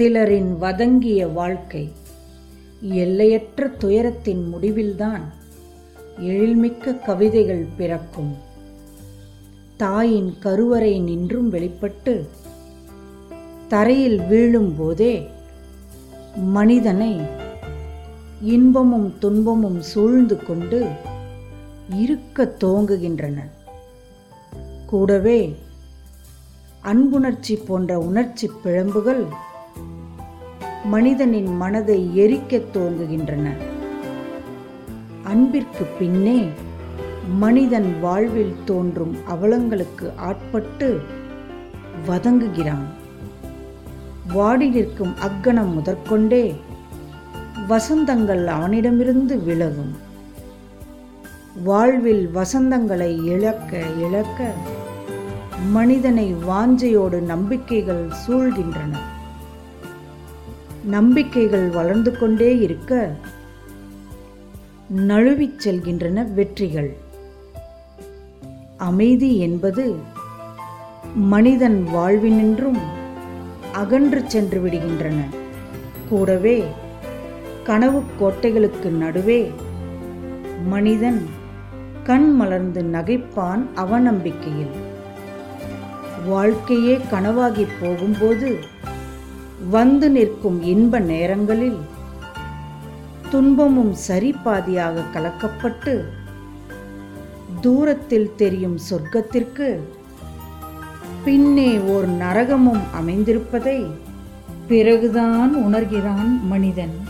சிலரின் வதங்கிய வாழ்க்கை எல்லையற்ற துயரத்தின் முடிவில்தான் எழில்மிக்க கவிதைகள் பிறக்கும். தாயின் கருவறை நின்றும் வெளிப்பட்டு தரையில் வீழும் போதே மனிதனை இன்பமும் துன்பமும் சூழ்ந்து கொண்டு இருக்க துவங்குகின்றன. கூடவே அன்புணர்ச்சி போன்ற உணர்ச்சி பிழம்புகள் மனிதனின் மனதை எரிக்கத் துவங்குகின்றன. அன்பிற்கு பின்னே மனிதன் வாழ்வில் தோன்றும் அவலங்களுக்கு ஆட்பட்டு வதங்குகிறான். வாடி நிற்கும் அக்கணம் முதற்கொண்டே வசந்தங்கள் அவனிடமிருந்து விலகும். வாழ்வில் வசந்தங்களை இழக்க இழக்க மனிதனை வாஞ்சையோடு நம்பிக்கைகள் சூழ்கின்றன. நம்பிக்கைகள் வளர்ந்து கொண்டே இருக்க நழுவிச் செல்கின்றன வெற்றிகள். அமைதி என்பது மனிதன் வாழ்வினின்றும் அகன்று சென்று விடுகின்றன. கூடவே கனவு கோட்டைகளுக்கு நடுவே மனிதன் கண் மலர்ந்து நகைப்பான் அவநம்பிக்கையில். வாழ்க்கையே கனவாகி போகும்போது வந்து நிற்கும் இன்ப நேரங்களில் துன்பமும் சரிபாதியாக கலக்கப்பட்டு தூரத்தில் தெரியும் சொர்க்கத்திற்கு பின்னே ஓர் நரகமும் அமைந்திருப்பதை பிறகுதான் உணர்கிறான் மனிதன்.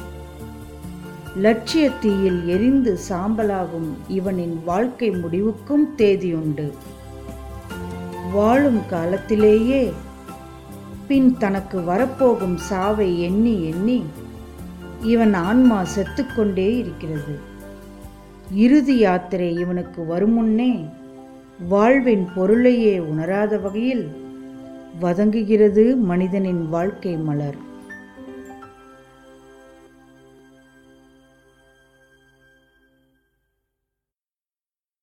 லட்சிய தீயில் எரிந்து சாம்பலாகும் இவனின் வாழ்க்கை முடிவுக்கும் தேதியுண்டு. வாழும் காலத்திலேயே பின் தனக்கு வரப்போகும் சாவை எண்ணி எண்ணி இவன் ஆன்மா செத்துக்கொண்டே இருக்கிறது. இறுதி யாத்திரை இவனுக்கு வருமுன்னே வாழ்வின் பொருளையே உணராத வகையில் வதங்குகிறது மனிதனின் வாழ்க்கை மலர்.